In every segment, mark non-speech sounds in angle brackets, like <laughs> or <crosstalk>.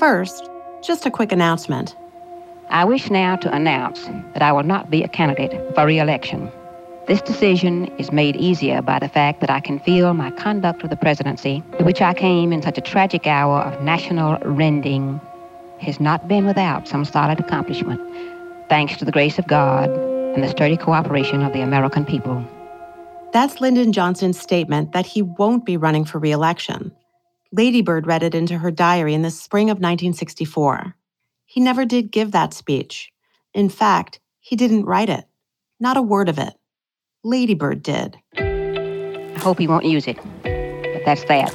First, just a quick announcement. I wish now to announce that I will not be a candidate for re-election. This decision is made easier by the fact that I can feel my conduct of the presidency, to which I came in such a tragic hour of national rending, has not been without some solid accomplishment, thanks to the grace of God and the sturdy cooperation of the American people. That's Lyndon Johnson's statement that he won't be running for re-election. Ladybird read it into her diary in the spring of 1964. He never did give that speech. In fact, he didn't write it. Not a word of it. Ladybird did. I hope he won't use it, but that's that.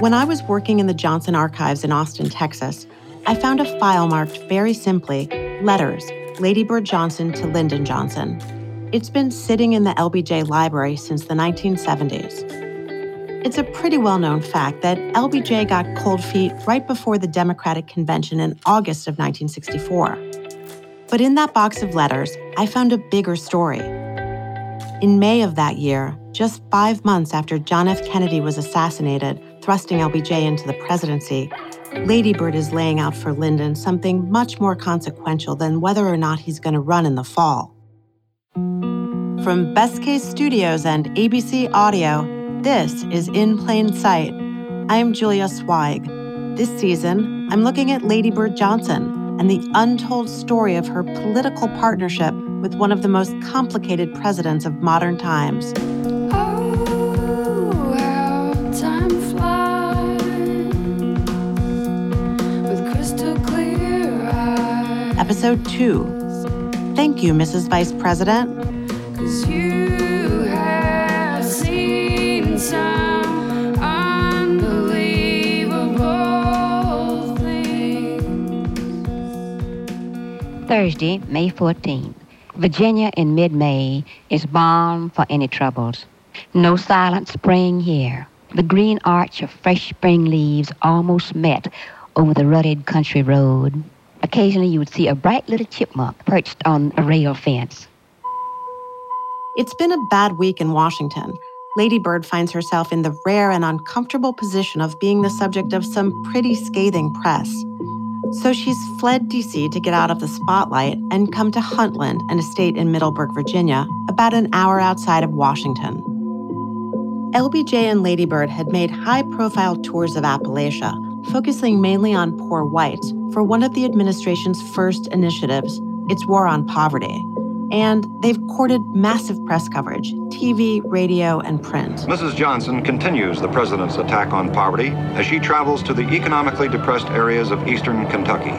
When I was working in the Johnson archives in Austin, Texas, I found a file marked very simply Letters, Ladybird Johnson to Lyndon Johnson. It's been sitting in the LBJ library since the 1970s. It's a pretty well known fact that LBJ got cold feet right before the Democratic Convention in August of 1964. But in that box of letters, I found a bigger story. In May of that year, just five months after John F. Kennedy was assassinated, thrusting LBJ into the presidency, Ladybird is laying out for Lyndon something much more consequential than whether or not he's going to run in the fall. From Best Case Studios and ABC Audio, this is In Plain Sight. I'm Julia Sweig. This season, I'm looking at Lady Bird Johnson and the untold story of her political partnership with one of the most complicated presidents of modern times. Episode 2 Thank you, Mrs. Vice President. Thursday, May 14th. Virginia in mid May is balm for any troubles. No silent spring here. The green arch of fresh spring leaves almost met over the rutted country road. Occasionally, you would see a bright little chipmunk perched on a rail fence. It's been a bad week in Washington. Lady Bird finds herself in the rare and uncomfortable position of being the subject of some pretty scathing press. So she's fled DC to get out of the spotlight and come to Huntland, an estate in Middleburg, Virginia, about an hour outside of Washington. LBJ and Ladybird had made high profile tours of Appalachia, focusing mainly on poor whites for one of the administration's first initiatives, its war on poverty and they've courted massive press coverage TV, radio, and print. Mrs. Johnson continues the president's attack on poverty as she travels to the economically depressed areas of eastern Kentucky.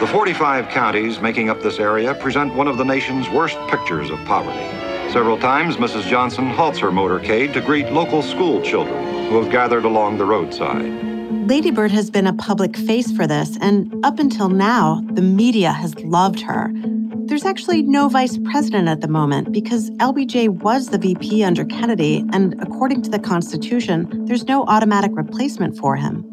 The 45 counties making up this area present one of the nation's worst pictures of poverty. Several times, Mrs. Johnson halts her motorcade to greet local school children who have gathered along the roadside. Ladybird has been a public face for this, and up until now, the media has loved her. There's actually no vice president at the moment because LBJ was the VP under Kennedy, and according to the Constitution, there's no automatic replacement for him.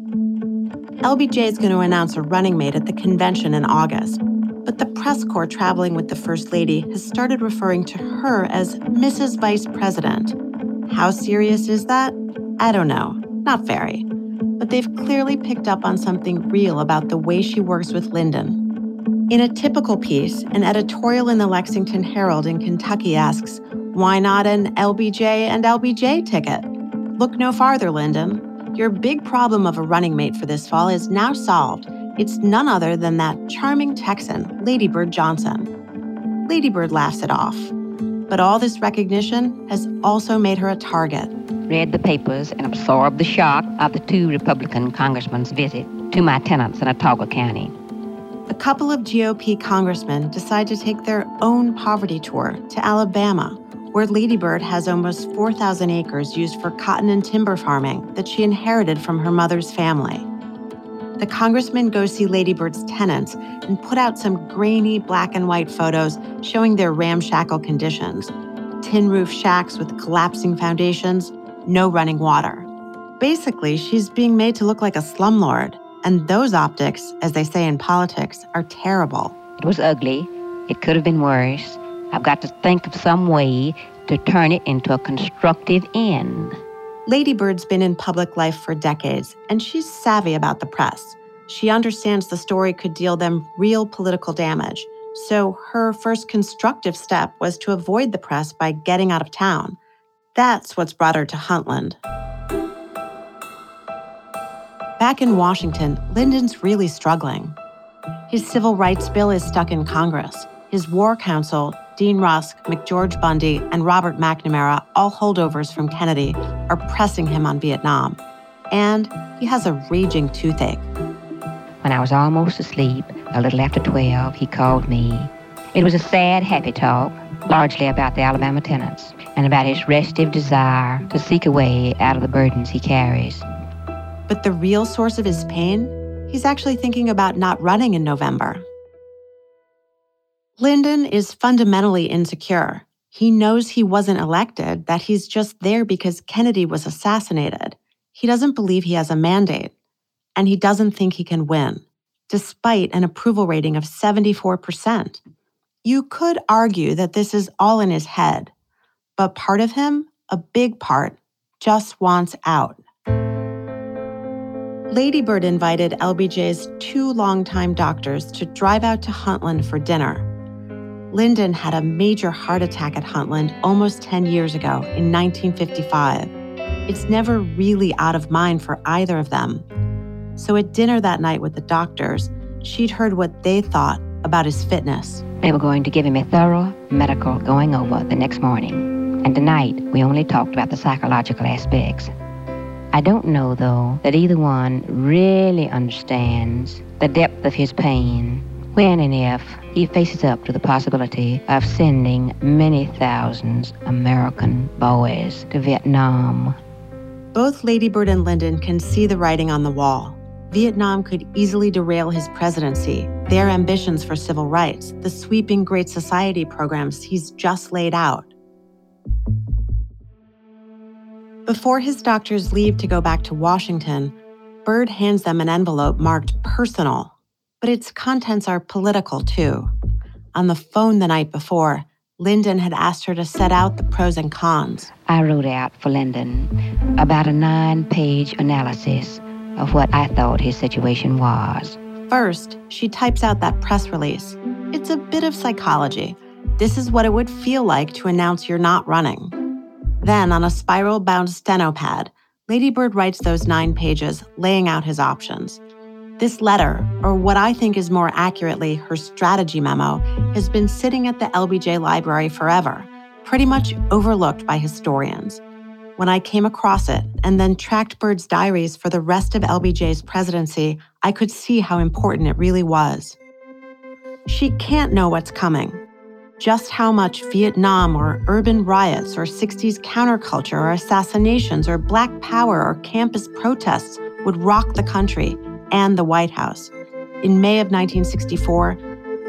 LBJ is going to announce a running mate at the convention in August, but the press corps traveling with the First Lady has started referring to her as Mrs. Vice President. How serious is that? I don't know. Not very. But they've clearly picked up on something real about the way she works with Lyndon. In a typical piece, an editorial in the Lexington Herald in Kentucky asks, Why not an LBJ and LBJ ticket? Look no farther, Lyndon. Your big problem of a running mate for this fall is now solved. It's none other than that charming Texan, Ladybird Johnson. Ladybird laughs it off. But all this recognition has also made her a target. Read the papers and absorbed the shock of the two Republican congressmen's visit to my tenants in Autauga County a couple of GOP congressmen decide to take their own poverty tour to Alabama, where Ladybird has almost 4,000 acres used for cotton and timber farming that she inherited from her mother's family. The congressman goes see Ladybird's tenants and put out some grainy black and white photos showing their ramshackle conditions tin roof shacks with collapsing foundations, no running water. Basically, she's being made to look like a slumlord, and those optics, as they say in politics, are terrible. It was ugly. It could have been worse. I've got to think of some way to turn it into a constructive end. Ladybird's been in public life for decades, and she's savvy about the press. She understands the story could deal them real political damage. So her first constructive step was to avoid the press by getting out of town. That's what's brought her to Huntland. Back in Washington, Lyndon's really struggling. His civil rights bill is stuck in Congress. His war council, Dean Rusk, McGeorge Bundy, and Robert McNamara, all holdovers from Kennedy, are pressing him on Vietnam. And he has a raging toothache. When I was almost asleep, a little after 12, he called me. It was a sad, happy talk, largely about the Alabama tenants and about his restive desire to seek a way out of the burdens he carries. But the real source of his pain? He's actually thinking about not running in November. Lyndon is fundamentally insecure. He knows he wasn't elected, that he's just there because Kennedy was assassinated. He doesn't believe he has a mandate, and he doesn't think he can win, despite an approval rating of 74%. You could argue that this is all in his head, but part of him, a big part, just wants out. Ladybird invited LBJ's two longtime doctors to drive out to Huntland for dinner. Lyndon had a major heart attack at Huntland almost 10 years ago in 1955. It's never really out of mind for either of them. So at dinner that night with the doctors, she'd heard what they thought about his fitness. They were going to give him a thorough medical going over the next morning. And tonight, we only talked about the psychological aspects. I don't know, though, that either one really understands the depth of his pain when and if he faces up to the possibility of sending many thousands American boys to Vietnam. Both Ladybird and Lyndon can see the writing on the wall. Vietnam could easily derail his presidency, their ambitions for civil rights, the sweeping Great Society programs he's just laid out. Before his doctors leave to go back to Washington, Bird hands them an envelope marked personal, but its contents are political too. On the phone the night before, Lyndon had asked her to set out the pros and cons. I wrote out for Lyndon about a nine page analysis of what I thought his situation was. First, she types out that press release. It's a bit of psychology. This is what it would feel like to announce you're not running. Then, on a spiral bound steno pad, Ladybird writes those nine pages, laying out his options. This letter, or what I think is more accurately her strategy memo, has been sitting at the LBJ library forever, pretty much overlooked by historians. When I came across it and then tracked Bird's diaries for the rest of LBJ's presidency, I could see how important it really was. She can't know what's coming, just how much Vietnam or urban riots or 60s counterculture or assassinations or black power or campus protests would rock the country and the White House. In May of 1964,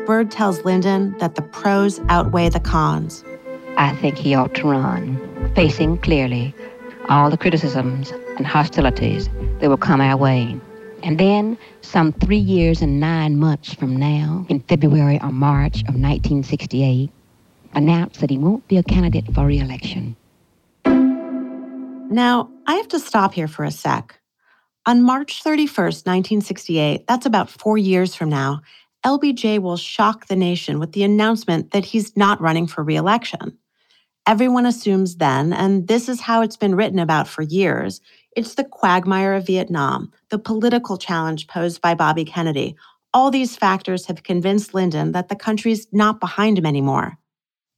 Bird tells Lyndon that the pros outweigh the cons. I think he ought to run, facing clearly all the criticisms and hostilities that will come our way. And then, some three years and nine months from now, in February or March of 1968, announced that he won't be a candidate for re-election. Now, I have to stop here for a sec. On March 31st, 1968, that's about four years from now, LBJ will shock the nation with the announcement that he's not running for re-election. Everyone assumes then, and this is how it's been written about for years, it's the quagmire of Vietnam, the political challenge posed by Bobby Kennedy. All these factors have convinced Lyndon that the country's not behind him anymore.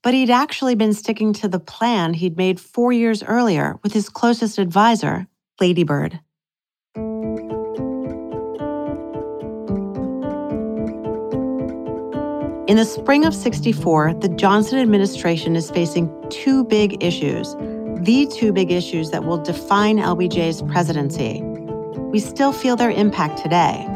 But he'd actually been sticking to the plan he'd made four years earlier with his closest advisor, Ladybird. In the spring of 64, the Johnson administration is facing two big issues, the two big issues that will define LBJ's presidency. We still feel their impact today.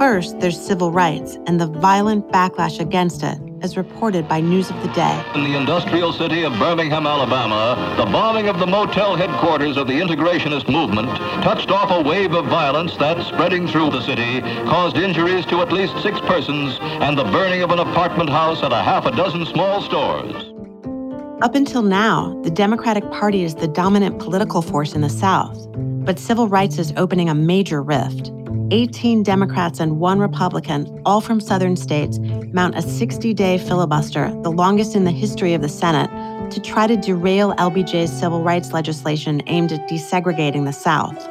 First, there's civil rights and the violent backlash against it, as reported by News of the Day. In the industrial city of Birmingham, Alabama, the bombing of the motel headquarters of the integrationist movement touched off a wave of violence that, spreading through the city, caused injuries to at least six persons and the burning of an apartment house and a half a dozen small stores. Up until now, the Democratic Party is the dominant political force in the South, but civil rights is opening a major rift. 18 Democrats and one Republican, all from southern states, mount a 60 day filibuster, the longest in the history of the Senate, to try to derail LBJ's civil rights legislation aimed at desegregating the South.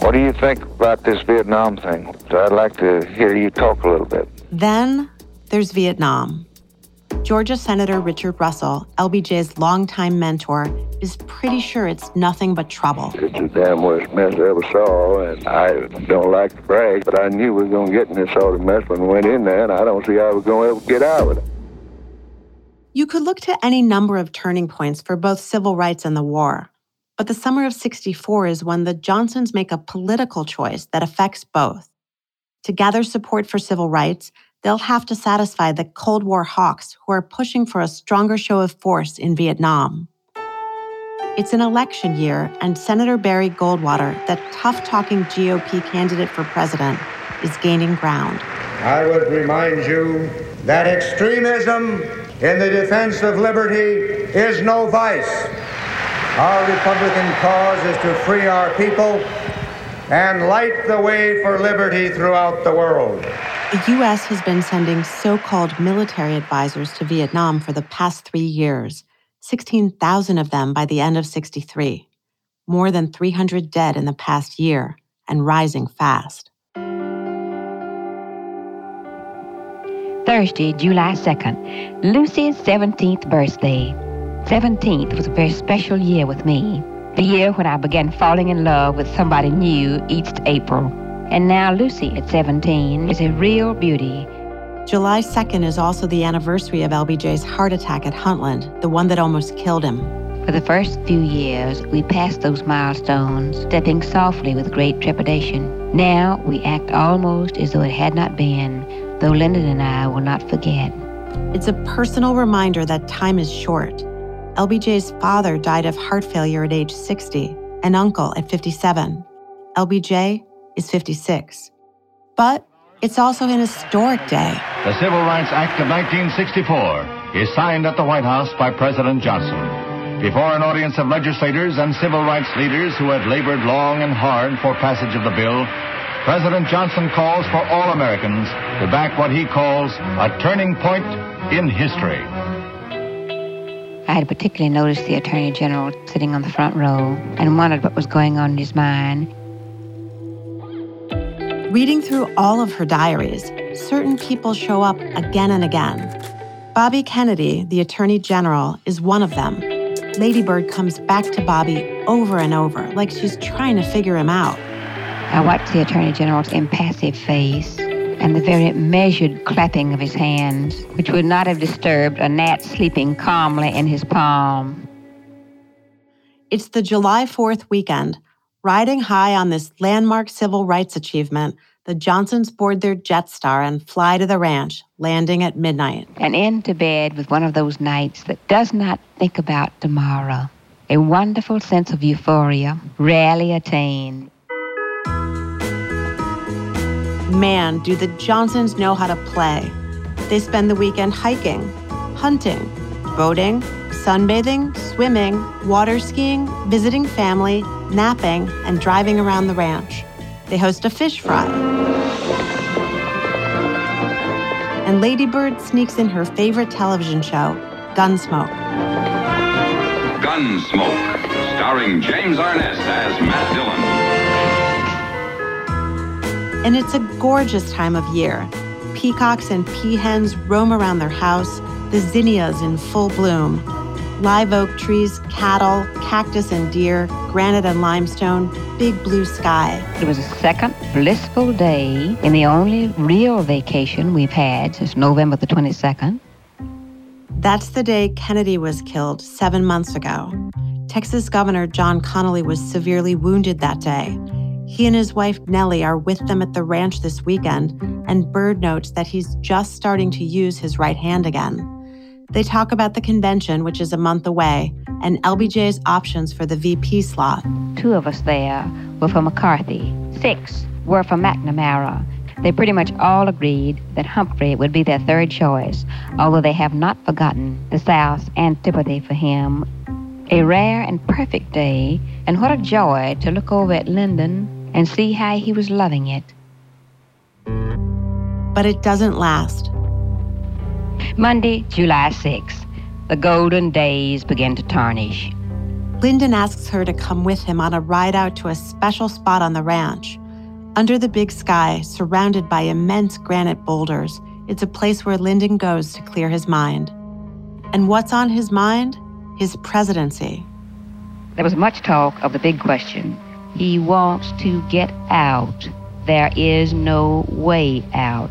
What do you think about this Vietnam thing? I'd like to hear you talk a little bit. Then there's Vietnam. Georgia Senator Richard Russell, LBJ's longtime mentor, is pretty sure it's nothing but trouble. It's the damn worst mess I ever saw, and I don't like to brag, but I knew we were going to get in this sort of mess when we went in there, and I don't see how we're going to ever get out of it. You could look to any number of turning points for both civil rights and the war. But the summer of 64 is when the Johnsons make a political choice that affects both. To gather support for civil rights, they'll have to satisfy the Cold War hawks who are pushing for a stronger show of force in Vietnam. It's an election year, and Senator Barry Goldwater, that tough talking GOP candidate for president, is gaining ground. I would remind you that extremism in the defense of liberty is no vice. Our Republican cause is to free our people and light the way for liberty throughout the world. The U.S. has been sending so called military advisors to Vietnam for the past three years, 16,000 of them by the end of 63. More than 300 dead in the past year, and rising fast. Thursday, July 2nd, Lucy's 17th birthday. 17th was a very special year with me. The year when I began falling in love with somebody new each April. And now Lucy, at 17, is a real beauty. July 2nd is also the anniversary of LBJ's heart attack at Huntland, the one that almost killed him. For the first few years, we passed those milestones, stepping softly with great trepidation. Now we act almost as though it had not been, though Lyndon and I will not forget. It's a personal reminder that time is short. LBJ's father died of heart failure at age 60, an uncle at 57. LBJ is 56. But it's also an historic day. The Civil Rights Act of 1964 is signed at the White House by President Johnson. Before an audience of legislators and civil rights leaders who had labored long and hard for passage of the bill, President Johnson calls for all Americans to back what he calls a turning point in history. I had particularly noticed the Attorney General sitting on the front row and wondered what was going on in his mind. Reading through all of her diaries, certain people show up again and again. Bobby Kennedy, the Attorney General, is one of them. Ladybird comes back to Bobby over and over, like she's trying to figure him out. I watched the Attorney General's impassive face and the very measured clapping of his hands, which would not have disturbed a gnat sleeping calmly in his palm. It's the July 4th weekend. Riding high on this landmark civil rights achievement, the Johnsons board their Jetstar and fly to the ranch, landing at midnight. And into bed with one of those nights that does not think about tomorrow. A wonderful sense of euphoria, rarely attained. Man, do the Johnsons know how to play. They spend the weekend hiking, hunting, boating, sunbathing, swimming, water skiing, visiting family, napping, and driving around the ranch. They host a fish fry. And Ladybird sneaks in her favorite television show, Gunsmoke. Gunsmoke, starring James Arness as Matt Dillon. And it's a gorgeous time of year. Peacocks and peahens roam around their house, the zinnias in full bloom. Live oak trees, cattle, cactus and deer, granite and limestone, big blue sky. It was a second blissful day in the only real vacation we've had since November the 22nd. That's the day Kennedy was killed seven months ago. Texas Governor John Connally was severely wounded that day. He and his wife Nellie are with them at the ranch this weekend, and Bird notes that he's just starting to use his right hand again. They talk about the convention, which is a month away, and LBJ's options for the VP slot. Two of us there were for McCarthy, six were for McNamara. They pretty much all agreed that Humphrey would be their third choice, although they have not forgotten the South's antipathy for him. A rare and perfect day, and what a joy to look over at Lyndon and see how he was loving it. But it doesn't last. Monday, July 6th. The golden days begin to tarnish. Lyndon asks her to come with him on a ride out to a special spot on the ranch. Under the big sky, surrounded by immense granite boulders, it's a place where Lyndon goes to clear his mind. And what's on his mind? His presidency. There was much talk of the big question. He wants to get out. There is no way out.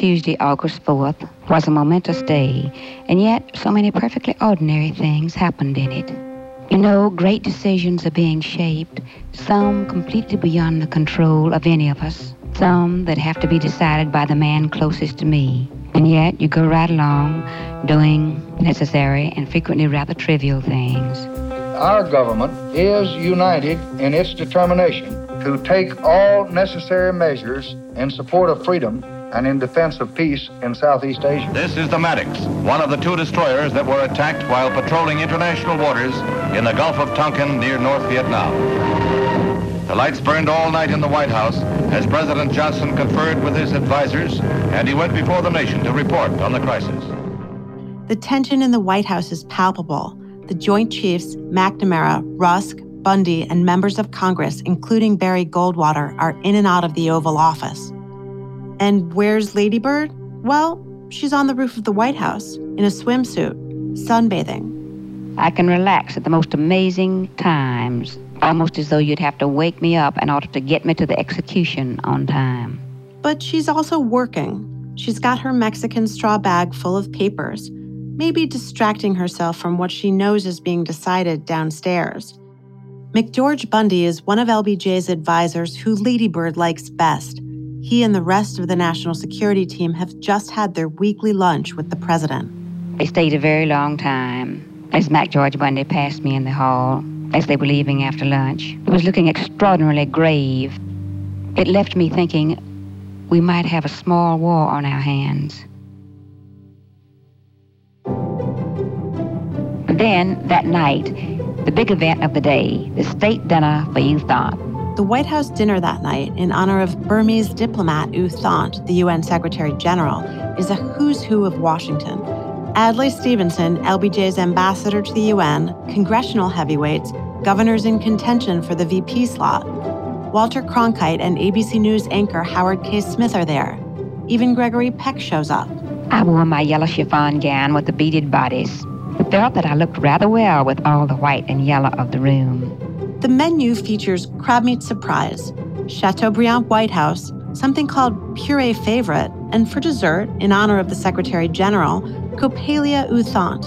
Tuesday, August 4th, was a momentous day, and yet so many perfectly ordinary things happened in it. You know, great decisions are being shaped, some completely beyond the control of any of us, some that have to be decided by the man closest to me. And yet you go right along doing necessary and frequently rather trivial things. Our government is united in its determination to take all necessary measures in support of freedom and in defense of peace in Southeast Asia. This is the Maddox, one of the two destroyers that were attacked while patrolling international waters in the Gulf of Tonkin near North Vietnam. The lights burned all night in the White House as President Johnson conferred with his advisors, and he went before the nation to report on the crisis. The tension in the White House is palpable. The Joint Chiefs, McNamara, Rusk, Bundy, and members of Congress, including Barry Goldwater, are in and out of the Oval Office. And where's Lady Bird? Well, she's on the roof of the White House in a swimsuit, sunbathing. I can relax at the most amazing times, almost as though you'd have to wake me up in order to get me to the execution on time. But she's also working. She's got her Mexican straw bag full of papers. maybe distracting herself from what she knows is being decided downstairs. McGeorge Bundy is one of LBJ's advisors who Ladybird likes best. He and the rest of the national security team have just had their weekly lunch with the president. They stayed a very long time. As McGeorge Bundy passed me in the hall, as they were leaving after lunch, he was looking extraordinarily grave. It left me thinking we might have a small war on our hands. Then, that night, the big event of the day, the state dinner for U Thant. The White House dinner that night, in honor of Burmese diplomat U Thant, the UN Secretary General, is a who's who of Washington. Adlai Stevenson, LBJ's ambassador to the UN, congressional heavyweights, governors in contention for the VP slot. Walter Cronkite and ABC News anchor Howard K. Smith are there. Even Gregory Peck shows up. I wore my yellow chiffon gown with the beaded bodice, felt that I looked rather well with all the white and yellow of the room. The menu features crab meat surprise, Chateaubriand White House, something called puree favorite, and for dessert, in honor of the Secretary General, Coppelia U Thant,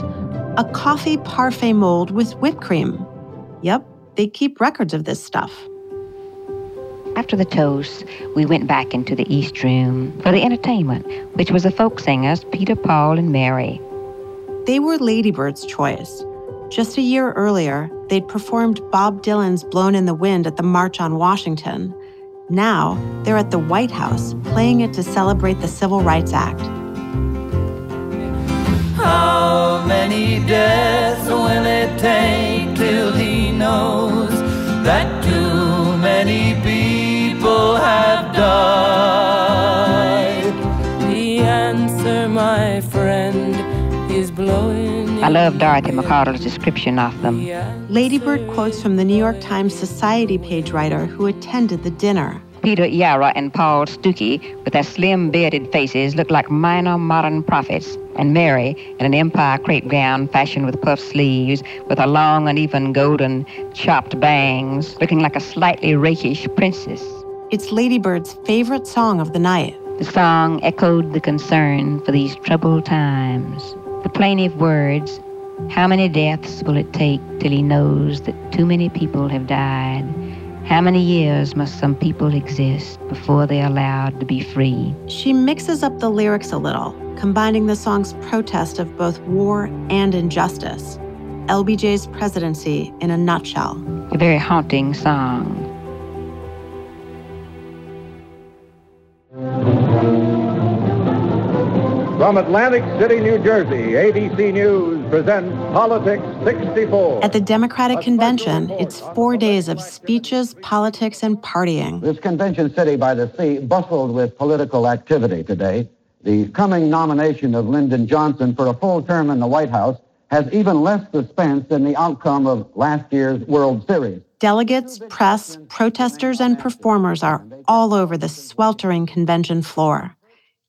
a coffee parfait mold with whipped cream. Yep, they keep records of this stuff. After the toast, we went back into the East Room for the entertainment, which was the folk singers Peter, Paul, and Mary. They were Ladybird's choice. Just a year earlier, they'd performed Bob Dylan's Blowin' in the Wind at the March on Washington. Now, they're at the White House playing it to celebrate the Civil Rights Act. How many deaths will it take till he knows that too many people have died? The answer, my friend, I love Dorothy McCardle's description of them. Ladybird quotes from the New York Times Society page writer who attended the dinner. Peter Yarrow and Paul Stookey, with their slim bearded faces, looked like minor modern prophets, and Mary, in an empire crepe gown fashioned with puffed sleeves, with her long, uneven, golden, chopped bangs, looking like a slightly rakish princess. It's Ladybird's favorite song of the night. The song echoed the concern for these troubled times. The plaintive words, How many deaths will it take till he knows that too many people have died? How many years must some people exist before they're allowed to be free? She mixes up the lyrics a little, combining the song's protest of both war and injustice. LBJ's presidency in a nutshell. A very haunting song. From Atlantic City, New Jersey, ABC News presents Politics 64. At the Democratic Convention, it's four days of speeches, politics, and partying. This convention city by the sea bustled with political activity today. The coming nomination of Lyndon Johnson for a full term in the White House has even less suspense than the outcome of last year's World Series. Delegates, press, protesters, and performers are all over the sweltering convention floor.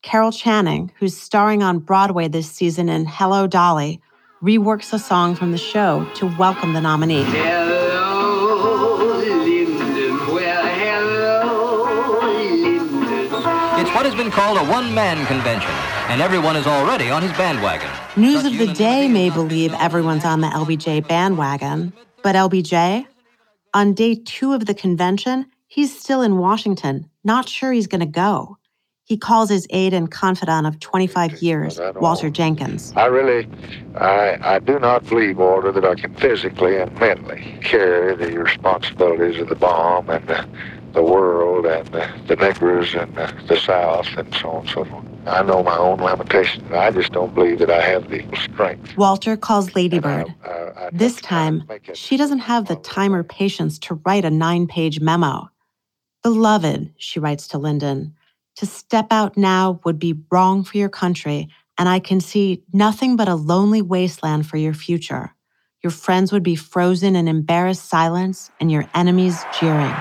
Carol Channing, who's starring on Broadway this season in Hello Dolly, reworks a song from the show to welcome the nominee. Hello, Lyndon. Well, hello, Lyndon. It's what has been called a one-man convention, and everyone is already on his bandwagon. News of the day may believe everyone's on the LBJ bandwagon, but LBJ? On day two of the convention, he's still in Washington, not sure he's going to go. He calls his aide and confidant of 25 years, Walter Jenkins. I really, I, I do not believe, Walter, that I can physically and mentally carry the responsibilities of the bomb and the, the world and uh, the, the niggers and the, the South and so on and so forth. I know my own limitations. I just don't believe that I have the strength. Walter calls Ladybird. I, uh, this time, she doesn't have the time or patience to write a nine page memo. Beloved, she writes to Lyndon, to step out now would be wrong for your country, and I can see nothing but a lonely wasteland for your future. Your friends would be frozen in embarrassed silence, and your enemies jeering.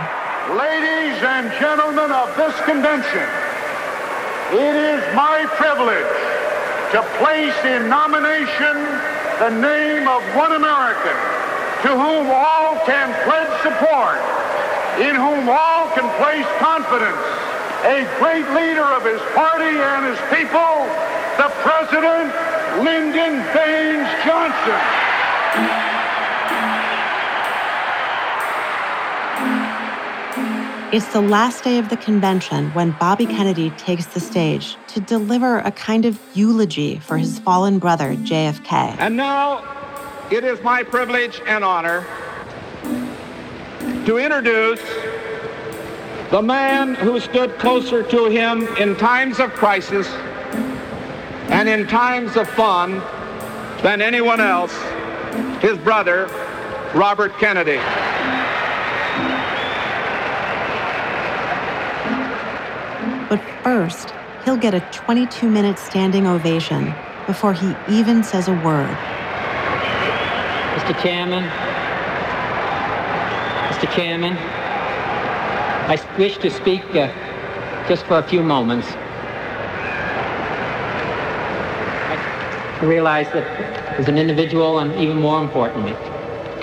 Ladies and gentlemen of this convention, it is my privilege to place in nomination the name of one American to whom all can pledge support, in whom all can place confidence a great leader of his party and his people, the President Lyndon Baines Johnson. It's the last day of the convention when Bobby Kennedy takes the stage to deliver a kind of eulogy for his fallen brother, JFK. And now it is my privilege and honor to introduce the man who stood closer to him in times of crisis and in times of fun than anyone else, his brother, Robert Kennedy. But first, he'll get a 22 minute standing ovation before he even says a word. Mr. Chairman, Mr. Chairman, I wish to speak uh, just for a few moments. I realize that as an individual and even more importantly,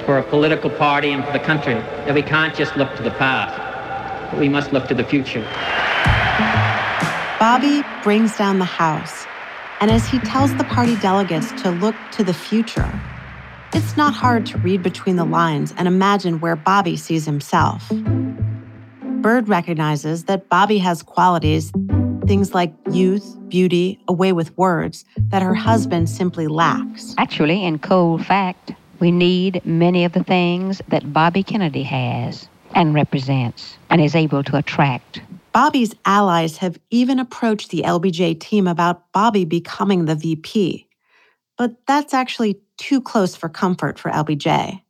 for a political party and for the country, that we can't just look to the past, but we must look to the future. Bobby brings down the House, and as he tells the party delegates to look to the future, it's not hard to read between the lines and imagine where Bobby sees himself. Bird recognizes that Bobby has qualities, things like youth, beauty, a way with words, that her husband simply lacks. Actually, in cold fact, we need many of the things that Bobby Kennedy has and represents and is able to attract. Bobby's allies have even approached the LBJ team about Bobby becoming the VP. But that's actually too close for comfort for LBJ.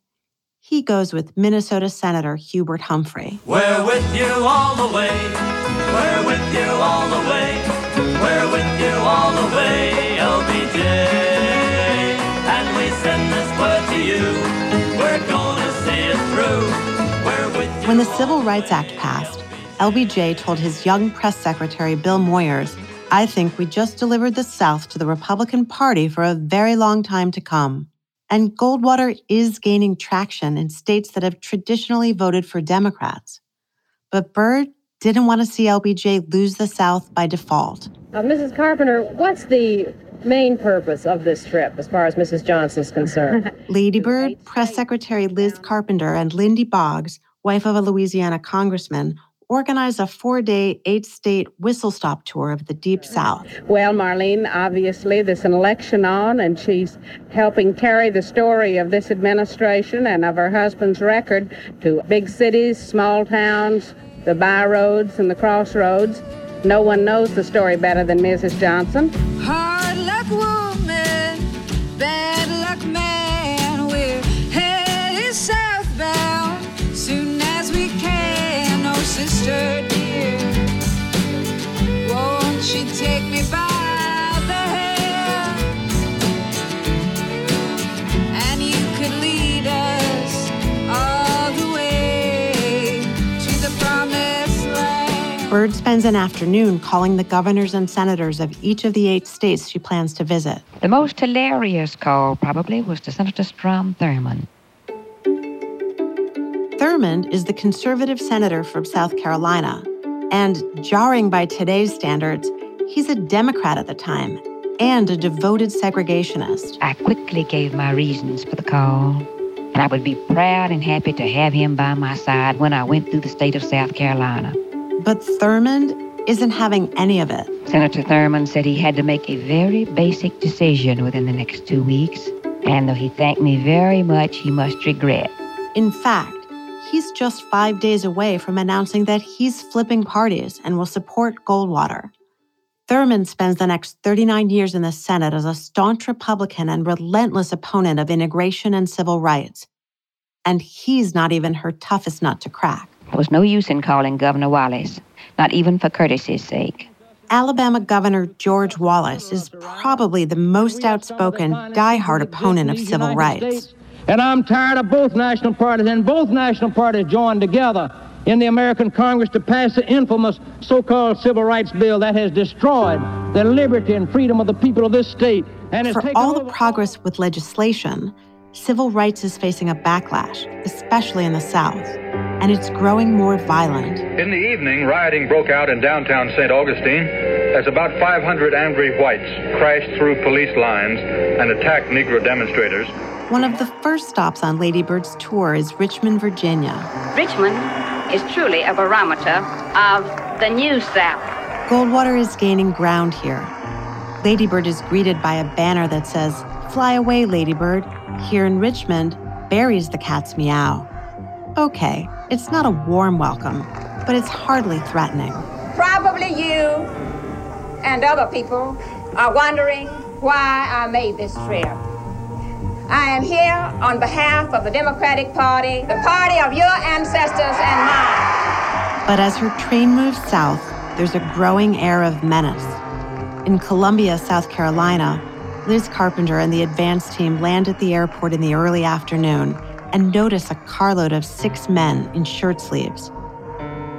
He goes with Minnesota Senator Hubert Humphrey. We're with you all the way. We're with you all the way. We're with you all the way, LBJ. And we send this word to you. We're gonna see it through. We're with you. When the Civil Rights Act passed, LBJ told his young press secretary, Bill Moyers, I think we just delivered the South to the Republican Party for a very long time to come. And Goldwater is gaining traction in states that have traditionally voted for Democrats. But Bird didn't want to see LBJ lose the South by default. Uh, Mrs. Carpenter, what's the main purpose of this trip as far as Mrs. Johnson's concerned? <laughs> Lady Bird, Press Secretary Liz Carpenter, and Lindy Boggs, wife of a Louisiana congressman, organized a four day, eight state whistle stop tour of the Deep South. Well, Marlene, obviously there's an election on, and she's helping carry the story of this administration and of her husband's record to big cities, small towns, the byroads, and the crossroads. No one knows the story better than Mrs. Johnson. Hard sister dear, won't you take me by the hand? And you could lead us all the way to the promised land. Bird spends an afternoon calling the governors and senators of each of the eight states she plans to visit. The most hilarious call probably was to Senator Strom Thurmond. Thurmond is the conservative senator from South Carolina. And jarring by today's standards, he's a Democrat at the time and a devoted segregationist. I quickly gave my reasons for the call, and I would be proud and happy to have him by my side when I went through the state of South Carolina. But Thurmond isn't having any of it. Senator Thurmond said he had to make a very basic decision within the next two weeks, and though he thanked me very much, he must regret. In fact, he's just five days away from announcing that he's flipping parties and will support Goldwater. Thurmond spends the next 39 years in the Senate as a staunch Republican and relentless opponent of integration and civil rights. And he's not even her toughest nut to crack. There was no use in calling Governor Wallace, not even for courtesy's sake. Alabama Governor George Wallace is probably the most outspoken, diehard opponent of civil rights. And I'm tired of both national parties, and both national parties joined together in the American Congress to pass the infamous so-called civil rights bill that has destroyed the liberty and freedom of the people of this state. And has For taken all the progress with legislation, civil rights is facing a backlash, especially in the South. and it's growing more violent. In the evening, rioting broke out in downtown St. Augustine as about 500 angry whites crashed through police lines and attacked Negro demonstrators. One of the first stops on Lady Bird's tour is Richmond, Virginia. Richmond is truly a barometer of the New South. Goldwater is gaining ground here. Ladybird is greeted by a banner that says, Fly away, Ladybird. Here in Richmond, Barry's the cat's meow. Okay, it's not a warm welcome, but it's hardly threatening. Probably you and other people are wondering why I made this trip. I am here on behalf of the Democratic Party, the party of your ancestors and mine. But as her train moves south, there's a growing air of menace. In Columbia, South Carolina, Liz Carpenter and the advance team land at the airport in the early afternoon and notice a carload of six men in shirt sleeves.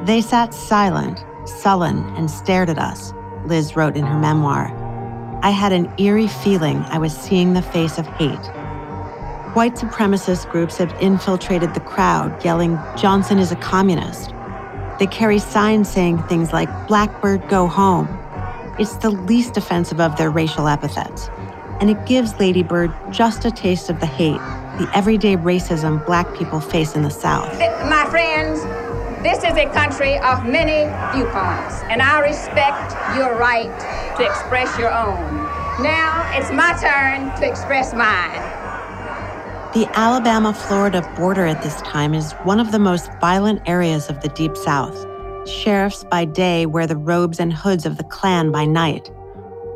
They sat silent, sullen, and stared at us, Liz wrote in her memoir. I had an eerie feeling I was seeing the face of hate. White supremacist groups have infiltrated the crowd, yelling, Johnson is a communist. They carry signs saying things like, Blackbird, go home. It's the least offensive of their racial epithets and it gives Lady Bird just a taste of the hate, the everyday racism black people face in the South. My friends, this is a country of many viewpoints, and I respect your right to express your own. Now it's my turn to express mine. The Alabama Florida border at this time is one of the most violent areas of the Deep South. Sheriffs by day wear the robes and hoods of the Klan by night.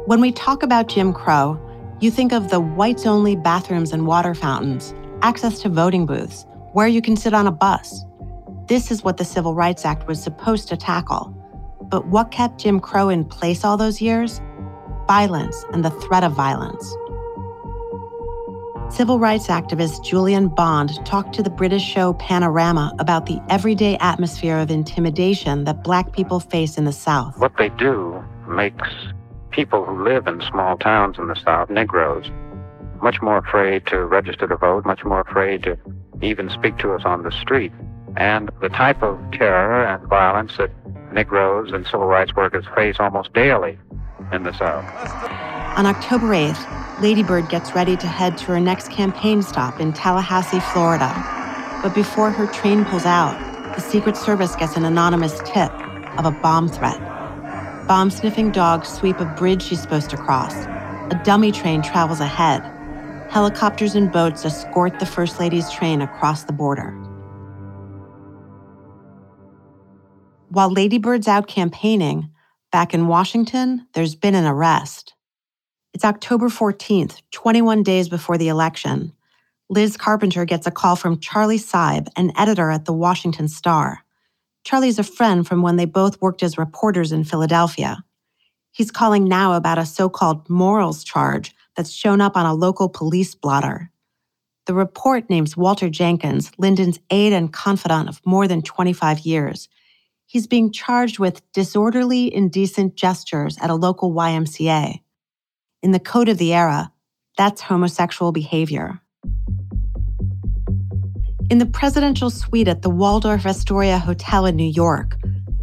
When we talk about Jim Crow, you think of the whites only bathrooms and water fountains, access to voting booths, where you can sit on a bus. This is what the Civil Rights Act was supposed to tackle. But what kept Jim Crow in place all those years? Violence and the threat of violence. Civil rights activist Julian Bond talked to the British show Panorama about the everyday atmosphere of intimidation that Black people face in the South. What they do makes people who live in small towns in the South, Negroes, much more afraid to register to vote, much more afraid to even speak to us on the street. And the type of terror and violence that Negroes and civil rights workers face almost daily in the South. On October 8th, Lady Bird gets ready to head to her next campaign stop in Tallahassee, Florida. But before her train pulls out, the Secret Service gets an anonymous tip of a bomb threat. Bomb sniffing dogs sweep a bridge she's supposed to cross. A dummy train travels ahead. Helicopters and boats escort the First Lady's train across the border. While Lady Bird's out campaigning, back in Washington, there's been an arrest. It's October 14th, 21 days before the election. Liz Carpenter gets a call from Charlie Seib, an editor at the Washington Star. Charlie's a friend from when they both worked as reporters in Philadelphia. He's calling now about a so called morals charge that's shown up on a local police blotter. The report names Walter Jenkins, Lyndon's aide and confidant of more than 25 years. He's being charged with disorderly, indecent gestures at a local YMCA. In the code of the era, that's homosexual behavior. In the presidential suite at the Waldorf Astoria Hotel in New York,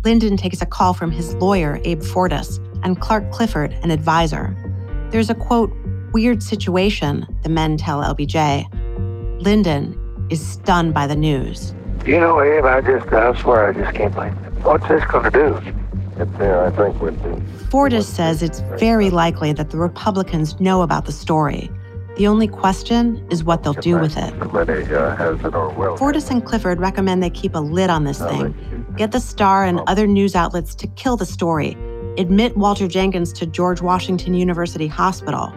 Lyndon takes a call from his lawyer, Abe Fortas, and Clark Clifford, an advisor. There's a quote, weird situation, the men tell LBJ. Lyndon is stunned by the news. You know, Abe, I just, I swear, I just can't believe it. What's this going to do? It's there, I think, with the. Fortas says it's very likely that the Republicans know about the story the only question is what they'll do with it. Fortas and Clifford recommend they keep a lid on this thing, get the Star and other news outlets to kill the story, admit Walter Jenkins to George Washington University Hospital.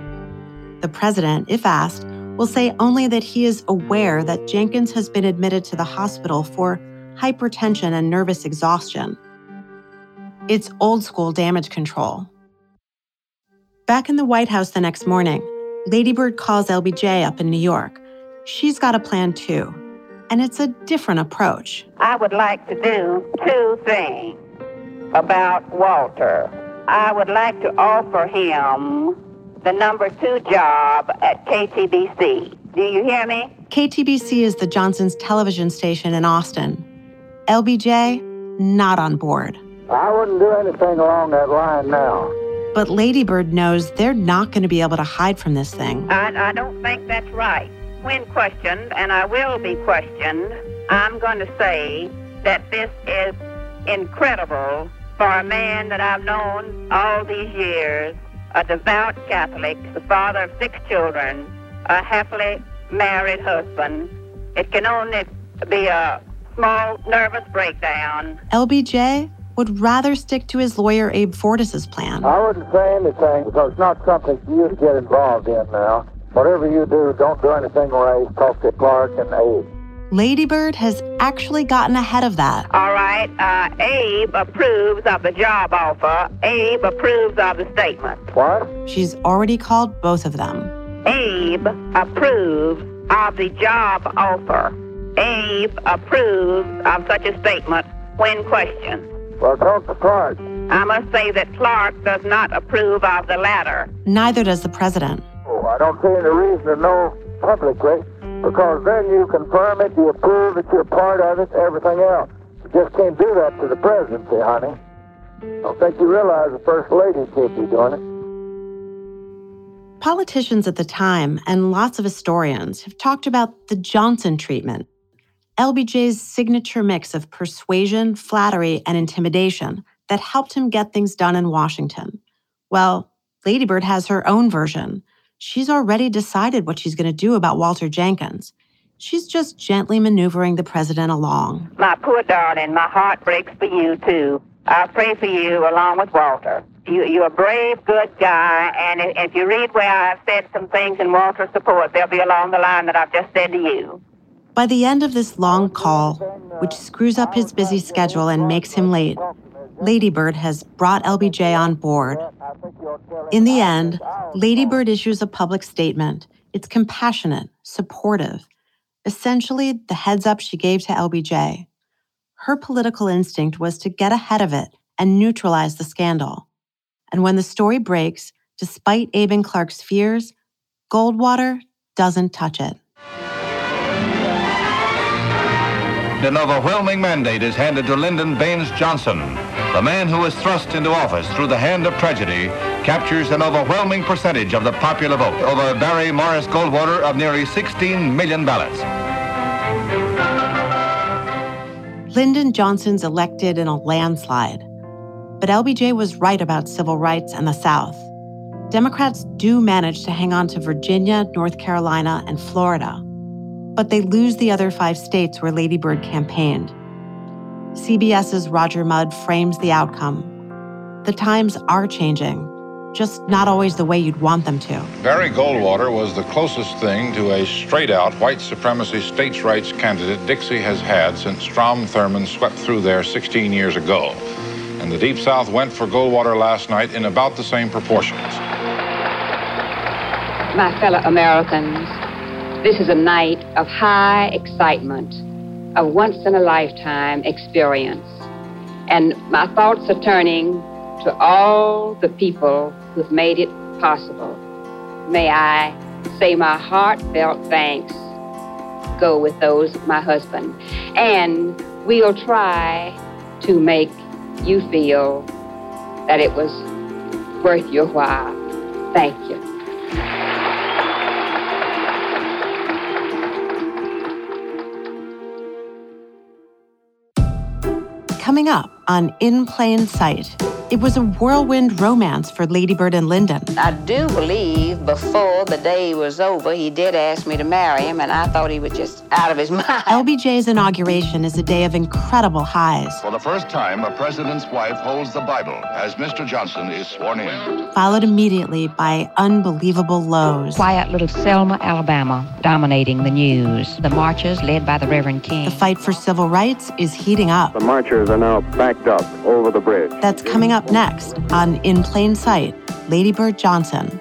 The president, if asked, will say only that he is aware that Jenkins has been admitted to the hospital for hypertension and nervous exhaustion. It's old school damage control. Back in the White House the next morning, Lady Bird calls LBJ up in New York. She's got a plan too, and it's a different approach. I would like to do two things about Walter. I would like to offer him the number two job at KTBC. Do you hear me? KTBC is the Johnsons' television station in Austin. LBJ, not on board. I wouldn't do anything along that line now. But Lady Bird knows they're not going to be able to hide from this thing. I, I don't think that's right. When questioned, and I will be questioned, I'm going to say that this is incredible for a man that I've known all these years, a devout Catholic, the father of six children, a happily married husband. It can only be a small nervous breakdown. LBJ would rather stick to his lawyer Abe Fortas's plan. I wouldn't say anything because it's not something for you to get involved in now. Whatever you do, don't do anything race. Talk to Clark and Abe. Lady Bird has actually gotten ahead of that. All right, uh, Abe approves of the job offer. Abe approves of the statement. What? She's already called both of them. Abe approves of the job offer. Abe approves of such a statement when questioned. Well, talk to Clark. I must say that Clark does not approve of the latter. Neither does the president. Oh, I don't see any reason to know publicly because then you confirm it, you approve that you're part of it, everything else. You just can't do that to the presidency, honey. I don't think you realize the first lady can't be doing it. Politicians at the time and lots of historians have talked about the Johnson treatment, LBJ's signature mix of persuasion, flattery, and intimidation that helped him get things done in Washington. Well, Lady Bird has her own version. She's already decided what she's going to do about Walter Jenkins. She's just gently maneuvering the president along. My poor darling, my heart breaks for you, too. I pray for you along with Walter. You, you're a brave, good guy, and if, if you read where I've said some things in Walter's support, they'll be along the line that I've just said to you. By the end of this long call, which screws up his busy schedule and makes him late, Lady Bird has brought LBJ on board. In the end, Lady Bird issues a public statement. It's compassionate, supportive, essentially the heads up she gave to LBJ. Her political instinct was to get ahead of it and neutralize the scandal. And when the story breaks, despite Abe and Clark's fears, Goldwater doesn't touch it. An overwhelming mandate is handed to Lyndon Baines Johnson. The man who was thrust into office through the hand of tragedy captures an overwhelming percentage of the popular vote over Barry Morris Goldwater of nearly 16 million ballots. Lyndon Johnson's elected in a landslide. But LBJ was right about civil rights and the South. Democrats do manage to hang on to Virginia, North Carolina, and Florida, but they lose the other five states where Lady Bird campaigned. CBS's Roger Mudd frames the outcome. The times are changing, just not always the way you'd want them to. Barry Goldwater was the closest thing to a straight out white supremacy states' rights candidate Dixie has had since Strom Thurmond swept through there 16 years ago. And the Deep South went for Goldwater last night in about the same proportions. My fellow Americans, this is a night of high excitement, a once in a lifetime experience. And my thoughts are turning to all the people who've made it possible. May I say my heartfelt thanks go with those my husband. And we'll try to make you feel that it was worth your while. Thank you. Coming up on In Plain Sight, it was a whirlwind romance for Lady Bird and Lyndon. I do believe before the day was over, he did ask me to marry him, and I thought he was just out of his <laughs> mind. LBJ's inauguration is a day of incredible highs, For the first time, a president's wife holds the Bible as Mr. Johnson is sworn in. followed immediately by unbelievable lows. Quiet little Selma, Alabama, dominating the news. The marches led by the Reverend King. The fight for civil rights is heating up. The marchers are now backed up over the bridge. That's coming up next on In Plain Sight, Lady Bird Johnson.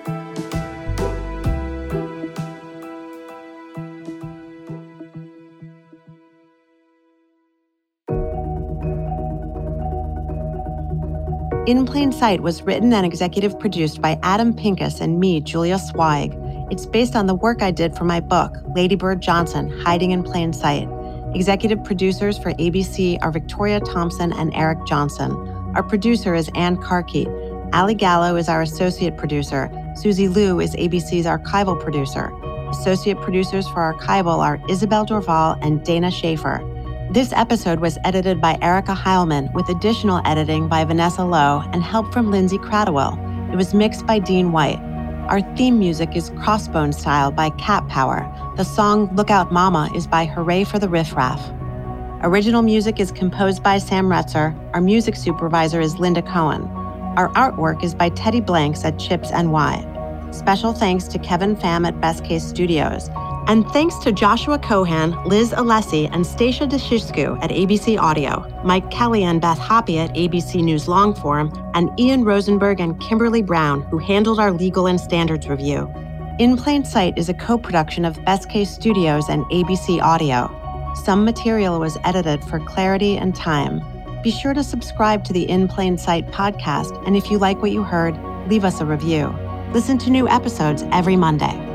In Plain Sight was written and executive produced by Adam Pincus and me, Julia Sweig. It's based on the work I did for my book, Lady Bird Johnson Hiding in Plain Sight. Executive producers for ABC are Victoria Thompson and Eric Johnson. Our producer is Ann Carkey. Ali Gallo is our associate producer. Susie Liu is ABC's archival producer. Associate producers for Archival are Isabel Dorval and Dana Schaefer. This episode was edited by Erica Heilman with additional editing by Vanessa Lowe and help from Lindsay Cradwell. It was mixed by Dean White. Our theme music is Crossbone Style by Cat Power. The song Look Out Mama is by Hooray for the Riff Raff. Original music is composed by Sam Retzer. Our music supervisor is Linda Cohen. Our artwork is by Teddy Blanks at Chips NY. Special thanks to Kevin Pham at Best Case Studios. And thanks to Joshua Cohan, Liz Alessi, and Stacia Deshishku at ABC Audio, Mike Kelly and Beth Hoppe at ABC News Longform, and Ian Rosenberg and Kimberly Brown, who handled our legal and standards review. In Plain Sight is a co production of Best Case Studios and ABC Audio. Some material was edited for clarity and time. Be sure to subscribe to the In Plain Sight podcast, and if you like what you heard, leave us a review. Listen to new episodes every Monday.